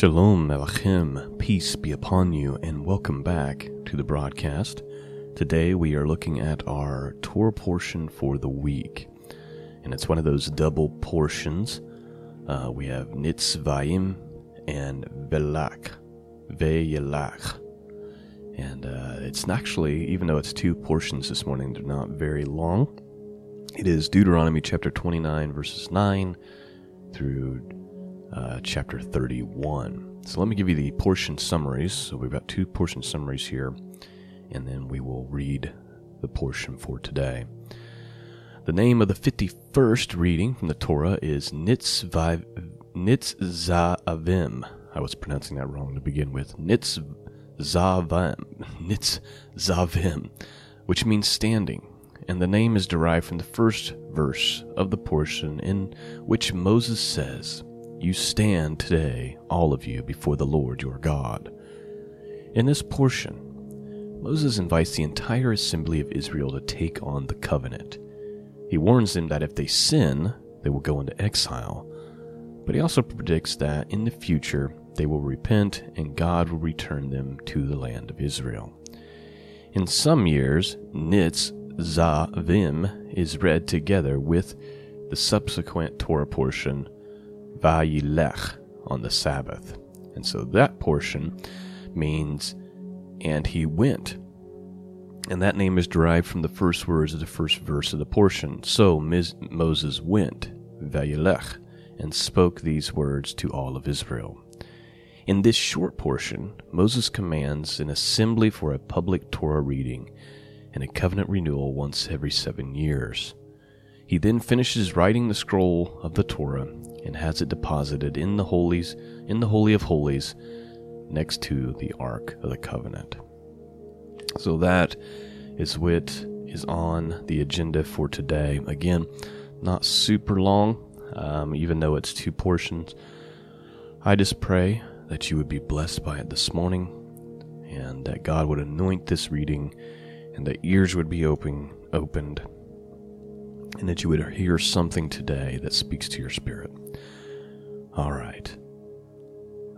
Shalom Aleichem, peace be upon you, and welcome back to the broadcast. Today we are looking at our Torah portion for the week, and it's one of those double portions. Uh, we have Nitzvayim and Velach, Veyelach. And uh, it's actually, even though it's two portions this morning, they're not very long. It is Deuteronomy chapter 29, verses 9 through uh, chapter 31. So let me give you the portion summaries. So we've got two portion summaries here, and then we will read the portion for today. The name of the 51st reading from the Torah is Nitzvah, Nitzavim. I was pronouncing that wrong to begin with. Nitzavim, Nitzavim, which means standing. And the name is derived from the first verse of the portion in which Moses says, you stand today, all of you, before the Lord your God. In this portion, Moses invites the entire assembly of Israel to take on the covenant. He warns them that if they sin, they will go into exile. But he also predicts that in the future they will repent and God will return them to the land of Israel. In some years, Nitz Zavim is read together with the subsequent Torah portion Vayilech on the Sabbath. And so that portion means, and he went. And that name is derived from the first words of the first verse of the portion. So Moses went, Vayilech, and spoke these words to all of Israel. In this short portion, Moses commands an assembly for a public Torah reading and a covenant renewal once every seven years. He then finishes writing the scroll of the Torah and has it deposited in the holies in the holy of holies next to the ark of the covenant. So that is what is on the agenda for today. Again, not super long, um, even though it's two portions. I just pray that you would be blessed by it this morning and that God would anoint this reading and that ears would be open, opened and that you would hear something today that speaks to your spirit. All right.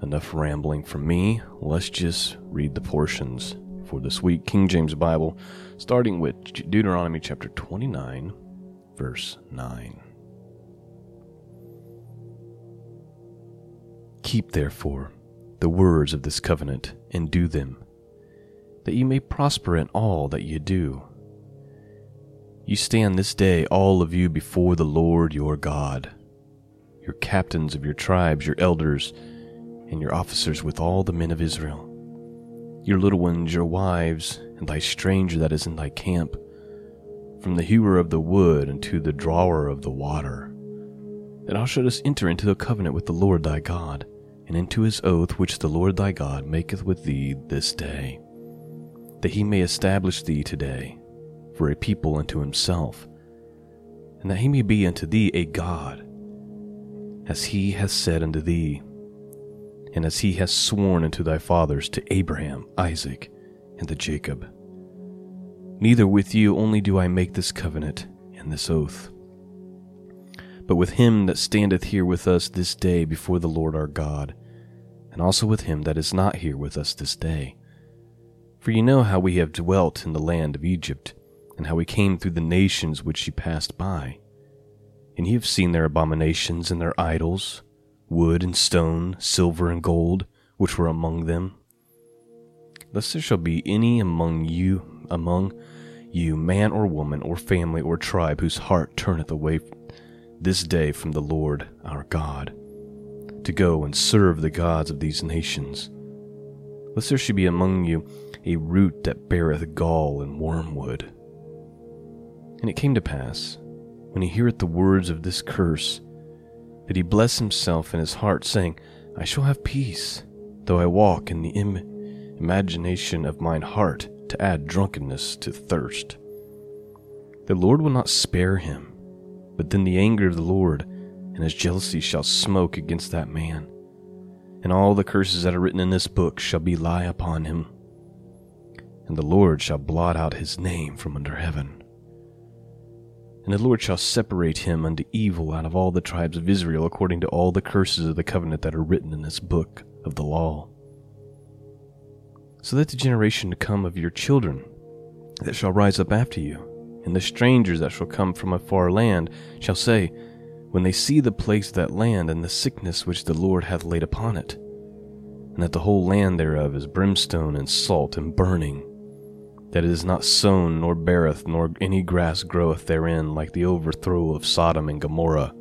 Enough rambling from me. Let's just read the portions for this week. King James Bible, starting with Deuteronomy chapter 29, verse 9. Keep therefore the words of this covenant and do them, that ye may prosper in all that ye do. You stand this day, all of you, before the Lord your God. Your captains of your tribes, your elders, and your officers with all the men of Israel, your little ones, your wives, and thy stranger that is in thy camp, from the hewer of the wood unto the drawer of the water, that thou shouldest enter into a covenant with the Lord thy God, and into his oath which the Lord thy God maketh with thee this day, that he may establish thee today for a people unto himself, and that he may be unto thee a God as he has said unto thee, and as he has sworn unto thy fathers, to Abraham, Isaac, and to Jacob. Neither with you only do I make this covenant and this oath, but with him that standeth here with us this day before the Lord our God, and also with him that is not here with us this day. For ye know how we have dwelt in the land of Egypt, and how he came through the nations which ye passed by and ye have seen their abominations and their idols, wood and stone, silver and gold, which were among them. Lest there shall be any among you, among you, man or woman, or family or tribe, whose heart turneth away this day from the Lord our God, to go and serve the gods of these nations. Lest there should be among you a root that beareth gall and wormwood. And it came to pass, when he heareth the words of this curse, that he bless himself in his heart, saying, I shall have peace, though I walk in the Im- imagination of mine heart to add drunkenness to thirst. The Lord will not spare him, but then the anger of the Lord and his jealousy shall smoke against that man, and all the curses that are written in this book shall be lie upon him, and the Lord shall blot out his name from under heaven and the Lord shall separate him unto evil out of all the tribes of Israel, according to all the curses of the covenant that are written in this book. of the law. So that the generation to come of your children that shall rise up after you, and the strangers that shall come from a far land, shall say, when they see the plagues of that land and the sickness which the Lord hath laid upon it, and that the whole land thereof is brimstone and salt and burning, that it is not sown nor beareth, nor any grass groweth therein, like the overthrow of Sodom and Gomorrah,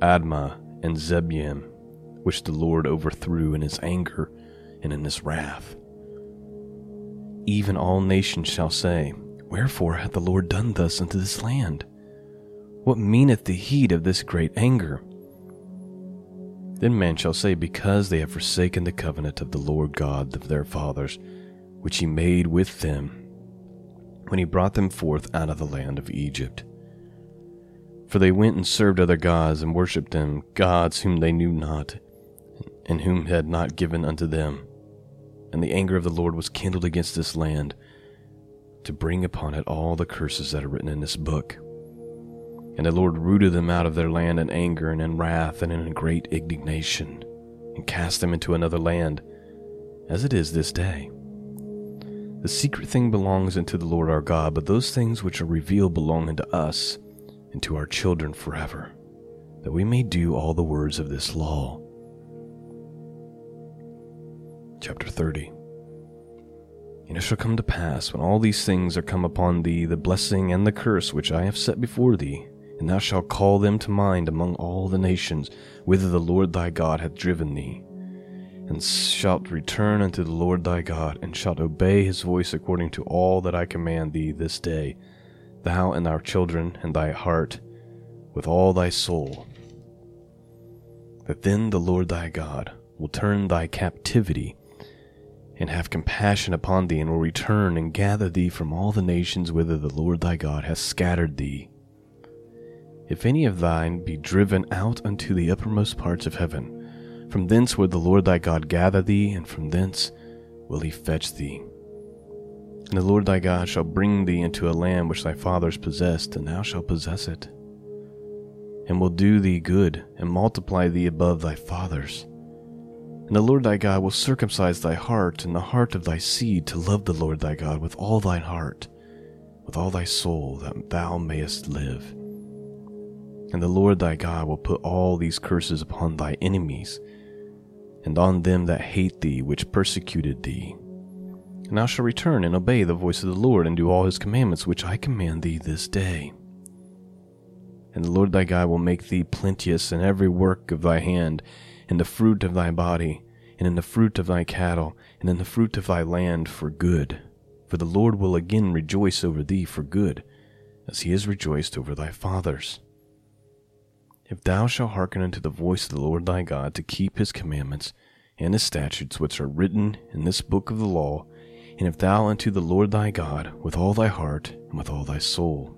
Admah and Zeboim, which the Lord overthrew in his anger and in his wrath. Even all nations shall say, Wherefore hath the Lord done thus unto this land? What meaneth the heat of this great anger? Then man shall say, Because they have forsaken the covenant of the Lord God of their fathers, which he made with them when he brought them forth out of the land of Egypt. For they went and served other gods and worshipped them, gods whom they knew not, and whom had not given unto them. And the anger of the Lord was kindled against this land, to bring upon it all the curses that are written in this book. And the Lord rooted them out of their land in anger and in wrath and in great indignation, and cast them into another land, as it is this day. The secret thing belongs unto the Lord our God, but those things which are revealed belong unto us and to our children forever, that we may do all the words of this law. Chapter 30 And it shall come to pass, when all these things are come upon thee, the blessing and the curse which I have set before thee, and thou shalt call them to mind among all the nations whither the Lord thy God hath driven thee, and shalt return unto the Lord thy God, and shalt obey his voice according to all that I command thee this day, thou and thy children and thy heart, with all thy soul. That then the Lord thy God will turn thy captivity and have compassion upon thee, and will return and gather thee from all the nations whither the Lord thy God hath scattered thee if any of thine be driven out unto the uppermost parts of heaven, from thence will the Lord thy God gather thee, and from thence will he fetch thee. And the Lord thy God shall bring thee into a land which thy fathers possessed, and thou shalt possess it, and will do thee good, and multiply thee above thy fathers. And the Lord thy God will circumcise thy heart and the heart of thy seed to love the Lord thy God with all thine heart, with all thy soul, that thou mayest live. And the Lord thy God will put all these curses upon thy enemies, and on them that hate thee, which persecuted thee. And thou shalt return and obey the voice of the Lord, and do all his commandments which I command thee this day. And the Lord thy God will make thee plenteous in every work of thy hand, in the fruit of thy body, and in the fruit of thy cattle, and in the fruit of thy land for good. For the Lord will again rejoice over thee for good, as he has rejoiced over thy fathers. If thou shalt hearken unto the voice of the Lord thy God to keep his commandments and his statutes which are written in this book of the law, and if thou unto the Lord thy God with all thy heart and with all thy soul.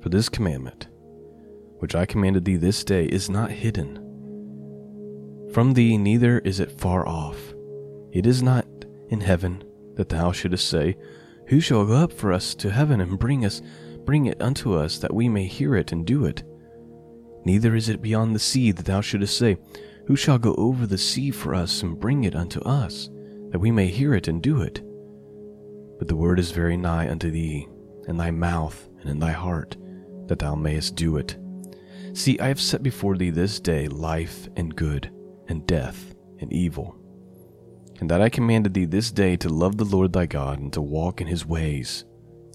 For this commandment, which I commanded thee this day, is not hidden from thee, neither is it far off. It is not in heaven that thou shouldest say, Who shall go up for us to heaven and bring us, bring it unto us, that we may hear it and do it? Neither is it beyond the sea that thou shouldest say, Who shall go over the sea for us and bring it unto us, that we may hear it and do it? But the word is very nigh unto thee, in thy mouth and in thy heart, that thou mayest do it. See, I have set before thee this day life and good, and death and evil. And that I commanded thee this day to love the Lord thy God, and to walk in his ways,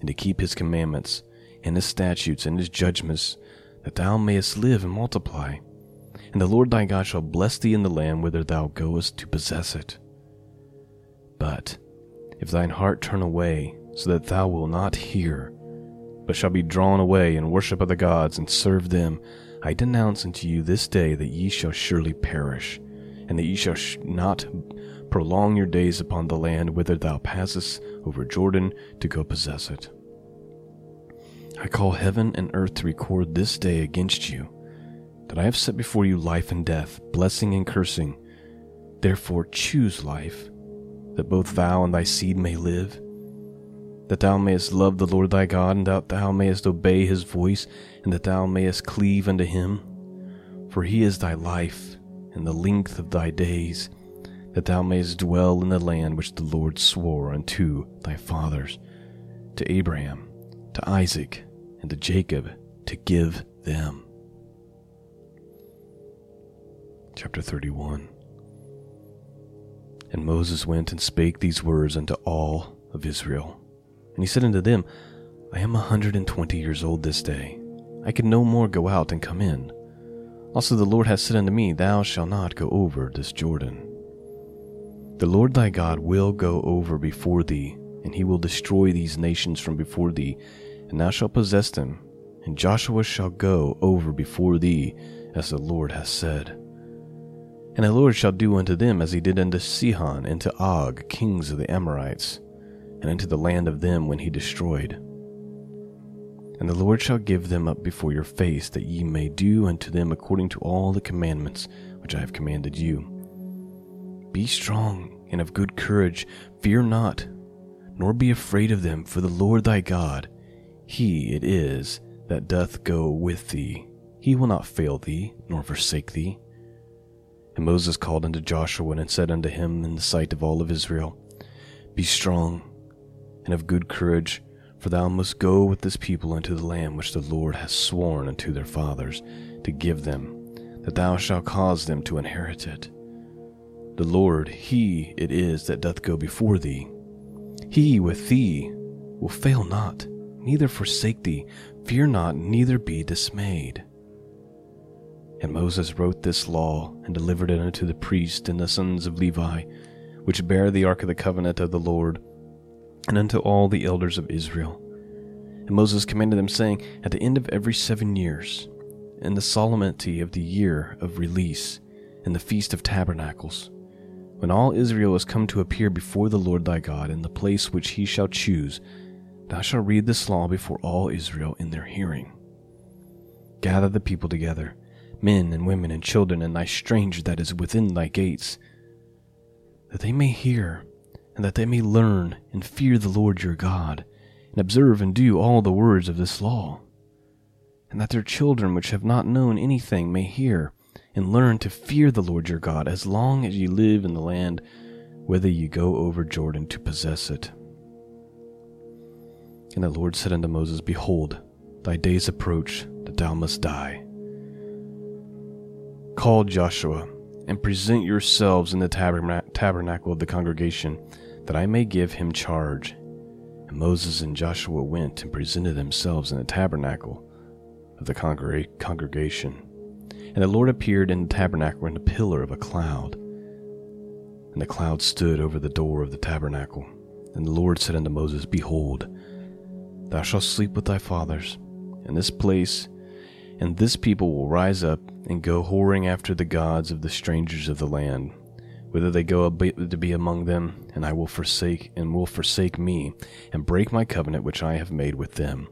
and to keep his commandments, and his statutes, and his judgments, that thou mayest live and multiply. And the Lord thy God shall bless thee in the land whither thou goest to possess it. But if thine heart turn away, so that thou wilt not hear, but shall be drawn away and worship other gods and serve them, I denounce unto you this day that ye shall surely perish, and that ye shall not prolong your days upon the land whither thou passest over Jordan to go possess it. I call heaven and earth to record this day against you that I have set before you life and death, blessing and cursing. Therefore choose life, that both thou and thy seed may live, that thou mayest love the Lord thy God, and that thou mayest obey his voice, and that thou mayest cleave unto him. For he is thy life and the length of thy days, that thou mayest dwell in the land which the Lord swore unto thy fathers, to Abraham, to Isaac, and to Jacob, to give them. Chapter 31 And Moses went and spake these words unto all of Israel. And he said unto them, I am a hundred and twenty years old this day. I can no more go out and come in. Also the Lord hath said unto me, Thou shalt not go over this Jordan. The Lord thy God will go over before thee, and he will destroy these nations from before thee, and thou shalt possess them. And Joshua shall go over before thee, as the Lord hath said. And the Lord shall do unto them as he did unto Sihon and to Og, kings of the Amorites, and unto the land of them when he destroyed. And the Lord shall give them up before your face, that ye may do unto them according to all the commandments which I have commanded you. Be strong and of good courage, fear not, nor be afraid of them, for the Lord thy God, he it is that doth go with thee. He will not fail thee, nor forsake thee. And Moses called unto Joshua and said unto him in the sight of all of Israel, Be strong and of good courage, for thou must go with this people unto the land which the Lord hath sworn unto their fathers to give them, that thou shalt cause them to inherit it. The Lord, He it is that doth go before thee. He with thee will fail not, neither forsake thee. Fear not, neither be dismayed. And Moses wrote this law and delivered it unto the priests and the sons of Levi, which bear the ark of the covenant of the Lord and unto all the elders of Israel. And Moses commanded them, saying, At the end of every seven years, in the solemnity of the year of release, in the feast of tabernacles, when all Israel is come to appear before the Lord thy God in the place which he shall choose, thou shalt read this law before all Israel in their hearing. Gather the people together, men and women and children, and thy stranger that is within thy gates, that they may hear and that they may learn and fear the Lord your God, and observe and do all the words of this law, and that their children which have not known anything may hear and learn to fear the Lord your God as long as ye live in the land whither ye go over Jordan to possess it. And the Lord said unto Moses, Behold, thy days approach that thou must die. Call Joshua and present yourselves in the tabernacle of the congregation, that I may give him charge. And Moses and Joshua went and presented themselves in the tabernacle of the congregation. And the Lord appeared in the tabernacle in a pillar of a cloud. And the cloud stood over the door of the tabernacle. And the Lord said unto Moses, Behold, thou shalt sleep with thy fathers, and this place and this people will rise up and go whoring after the gods of the strangers of the land, whither they go to be among them, and I will forsake and will forsake me, and break my covenant which I have made with them.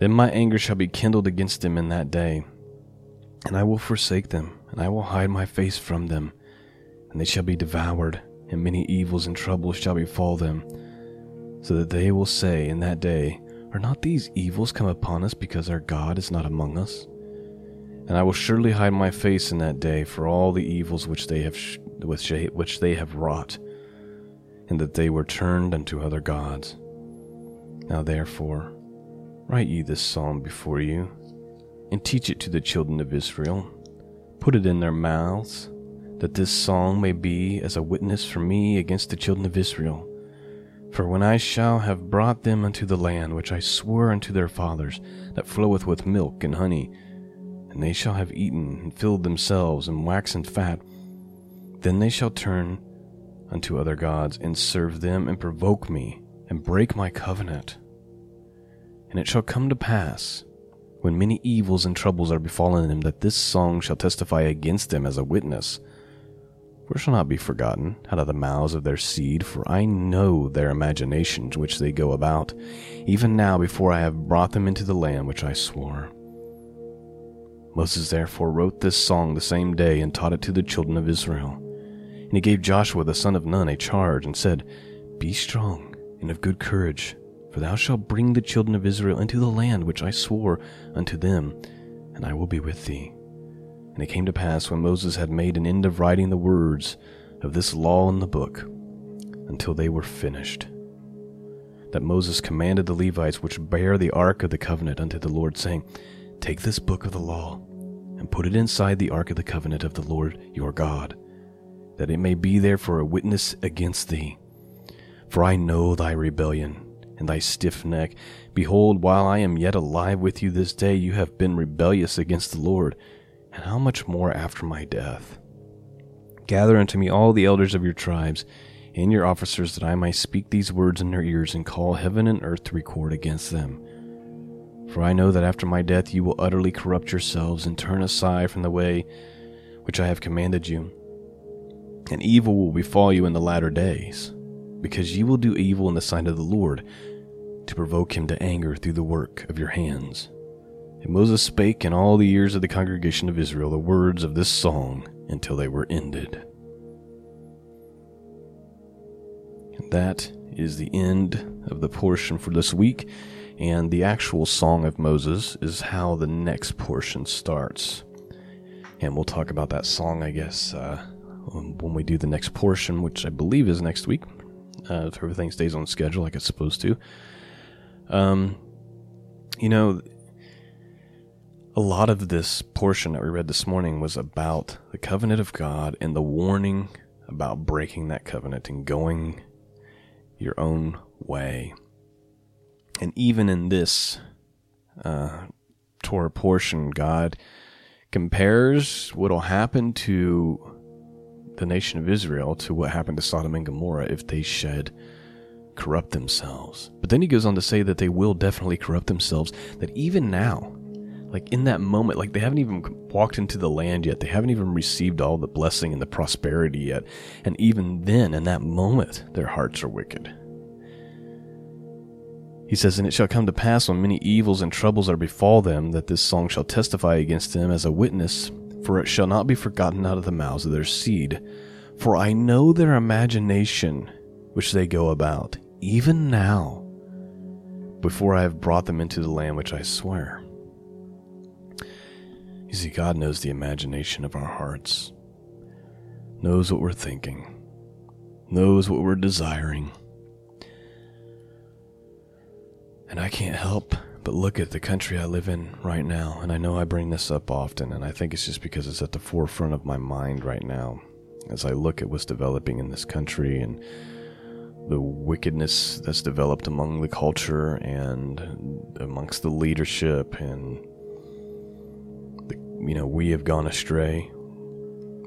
Then my anger shall be kindled against them in that day, and I will forsake them, and I will hide my face from them, and they shall be devoured, and many evils and troubles shall befall them, so that they will say in that day, are not these evils come upon us because our God is not among us? And I will surely hide my face in that day for all the evils which they have sh- which, they, have wrought, and that they were turned unto other gods. Now therefore, write ye this psalm before you, and teach it to the children of Israel. Put it in their mouths, that this song may be as a witness for me against the children of Israel for when I shall have brought them unto the land which I swore unto their fathers, that floweth with milk and honey, and they shall have eaten and filled themselves and waxen fat, then they shall turn unto other gods and serve them and provoke me and break my covenant. And it shall come to pass, when many evils and troubles are befallen them, that this song shall testify against them as a witness for shall not be forgotten out of the mouths of their seed, for I know their imaginations which they go about, even now before I have brought them into the land which I swore. Moses therefore wrote this song the same day and taught it to the children of Israel. And he gave Joshua the son of Nun a charge, and said, Be strong and of good courage, for thou shalt bring the children of Israel into the land which I swore unto them, and I will be with thee And it came to pass when Moses had made an end of writing the words of this law in the book, until they were finished, that Moses commanded the Levites which bear the ark of the covenant unto the Lord, saying, Take this book of the law, and put it inside the ark of the covenant of the Lord your God, that it may be there for a witness against thee. For I know thy rebellion and thy stiff neck. Behold, while I am yet alive with you this day, you have been rebellious against the Lord and how much more after my death? Gather unto me all the elders of your tribes and your officers, that I may speak these words in their ears and call heaven and earth to record against them. For I know that after my death you will utterly corrupt yourselves and turn aside from the way which I have commanded you. And evil will befall you in the latter days, because ye will do evil in the sight of the Lord, to provoke him to anger through the work of your hands. And Moses spake in all the ears of the congregation of Israel the words of this song until they were ended. And that is the end of the portion for this week, and the actual Song of Moses is how the next portion starts. And we'll talk about that song, I guess, uh, when we do the next portion, which I believe is next week, uh, if everything stays on schedule like it's supposed to. Um, you know, a lot of this portion that we read this morning was about the covenant of God and the warning about breaking that covenant and going your own way. And even in this uh, Torah portion, God compares what will happen to the nation of Israel to what happened to Sodom and Gomorrah if they should corrupt themselves. But then he goes on to say that they will definitely corrupt themselves, that even now, like in that moment, like they haven't even walked into the land yet. They haven't even received all the blessing and the prosperity yet. And even then, in that moment, their hearts are wicked. He says, And it shall come to pass when many evils and troubles are befall them, that this song shall testify against them as a witness, for it shall not be forgotten out of the mouths of their seed. For I know their imagination which they go about, even now, before I have brought them into the land which I swear. You see, God knows the imagination of our hearts, knows what we're thinking, knows what we're desiring. And I can't help but look at the country I live in right now, and I know I bring this up often, and I think it's just because it's at the forefront of my mind right now as I look at what's developing in this country and the wickedness that's developed among the culture and amongst the leadership and you know, we have gone astray.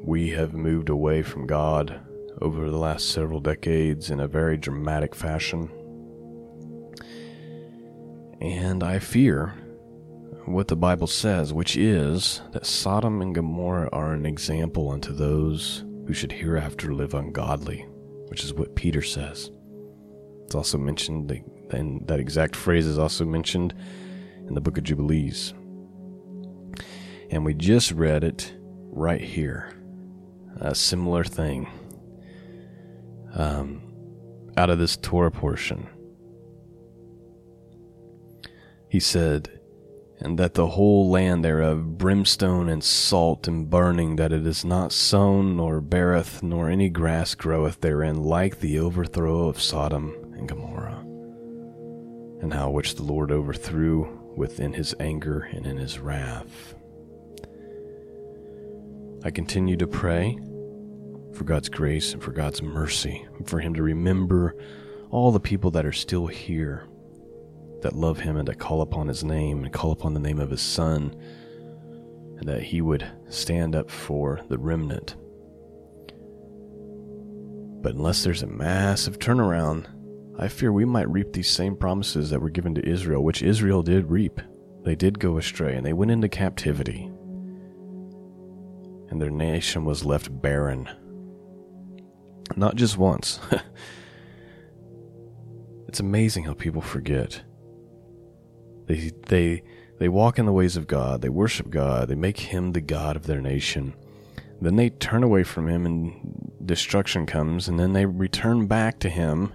We have moved away from God over the last several decades in a very dramatic fashion. And I fear what the Bible says, which is that Sodom and Gomorrah are an example unto those who should hereafter live ungodly, which is what Peter says. It's also mentioned, and that exact phrase is also mentioned in the book of Jubilees. And we just read it right here. A similar thing. Um, out of this Torah portion. He said, And that the whole land thereof brimstone and salt and burning, that it is not sown, nor beareth, nor any grass groweth therein, like the overthrow of Sodom and Gomorrah. And how which the Lord overthrew within his anger and in his wrath. I continue to pray for God's grace and for God's mercy, and for Him to remember all the people that are still here, that love Him and that call upon His name and call upon the name of His Son, and that He would stand up for the remnant. But unless there's a massive turnaround, I fear we might reap these same promises that were given to Israel, which Israel did reap. They did go astray and they went into captivity and their nation was left barren. Not just once. it's amazing how people forget. They they they walk in the ways of God, they worship God, they make him the God of their nation. Then they turn away from him and destruction comes, and then they return back to him.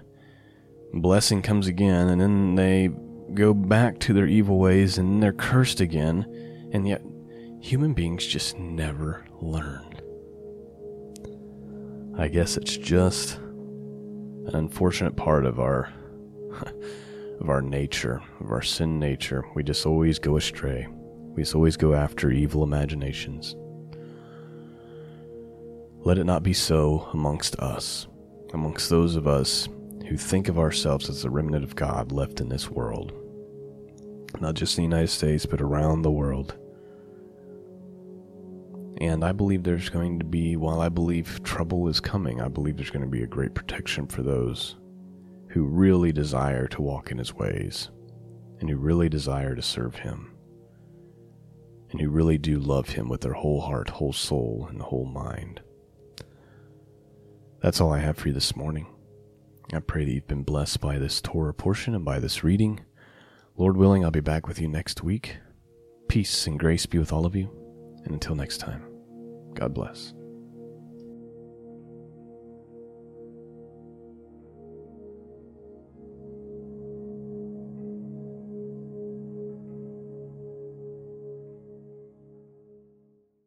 Blessing comes again, and then they go back to their evil ways and they're cursed again. And yet human beings just never learn. I guess it's just an unfortunate part of our of our nature, of our sin nature. We just always go astray. We just always go after evil imaginations. Let it not be so amongst us, amongst those of us who think of ourselves as the remnant of God left in this world. Not just in the United States, but around the world. And I believe there's going to be, while I believe trouble is coming, I believe there's going to be a great protection for those who really desire to walk in his ways and who really desire to serve him and who really do love him with their whole heart, whole soul, and whole mind. That's all I have for you this morning. I pray that you've been blessed by this Torah portion and by this reading. Lord willing, I'll be back with you next week. Peace and grace be with all of you. And until next time, God bless.